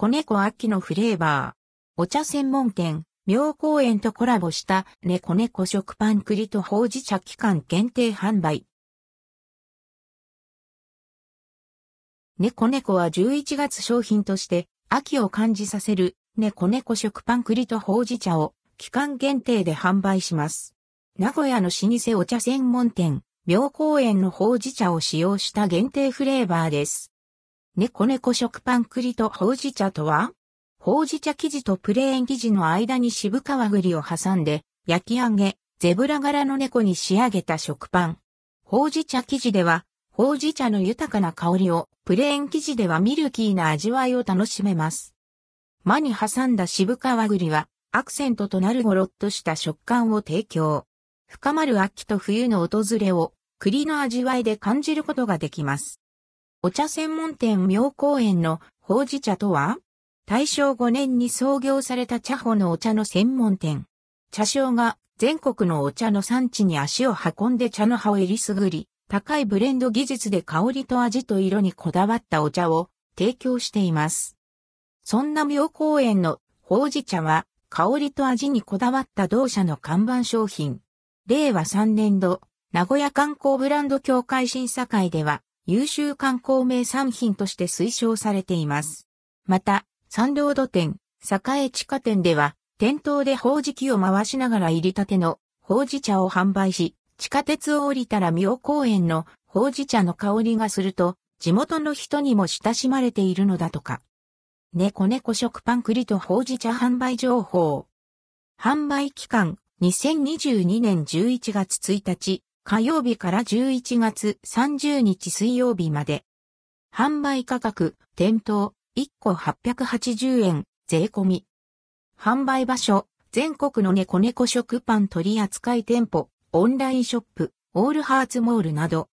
子猫秋のフレーバー。お茶専門店、妙高園とコラボした猫猫食パン栗とほうじ茶期間限定販売。猫猫は11月商品として秋を感じさせる猫猫食パン栗とほうじ茶を期間限定で販売します。名古屋の老舗お茶専門店、妙高園のほうじ茶を使用した限定フレーバーです。猫猫食パン栗とほうじ茶とはほうじ茶生地とプレーン生地の間に渋皮栗を挟んで焼き上げ、ゼブラ柄の猫に仕上げた食パン。ほうじ茶生地では、ほうじ茶の豊かな香りを、プレーン生地ではミルキーな味わいを楽しめます。間に挟んだ渋皮栗は、アクセントとなるゴロッとした食感を提供。深まる秋と冬の訪れを、栗の味わいで感じることができます。お茶専門店妙高園のほうじ茶とは大正5年に創業された茶穂のお茶の専門店。茶商が全国のお茶の産地に足を運んで茶の葉を入りすぐり、高いブレンド技術で香りと味と色にこだわったお茶を提供しています。そんな妙高園のほうじ茶は香りと味にこだわった同社の看板商品。令和3年度、名古屋観光ブランド協会審査会では優秀観光名産品として推奨されています。また、三両土店、栄地下店では、店頭でほうじ器を回しながら入り立てのほうじ茶を販売し、地下鉄を降りたら妙高園のほうじ茶の香りがすると、地元の人にも親しまれているのだとか。猫猫食パン栗とほうじ茶販売情報。販売期間、2022年11月1日、火曜日から11月30日水曜日まで。販売価格、店頭、1個880円、税込み。販売場所、全国の猫猫食パン取扱店舗、オンラインショップ、オールハーツモールなど。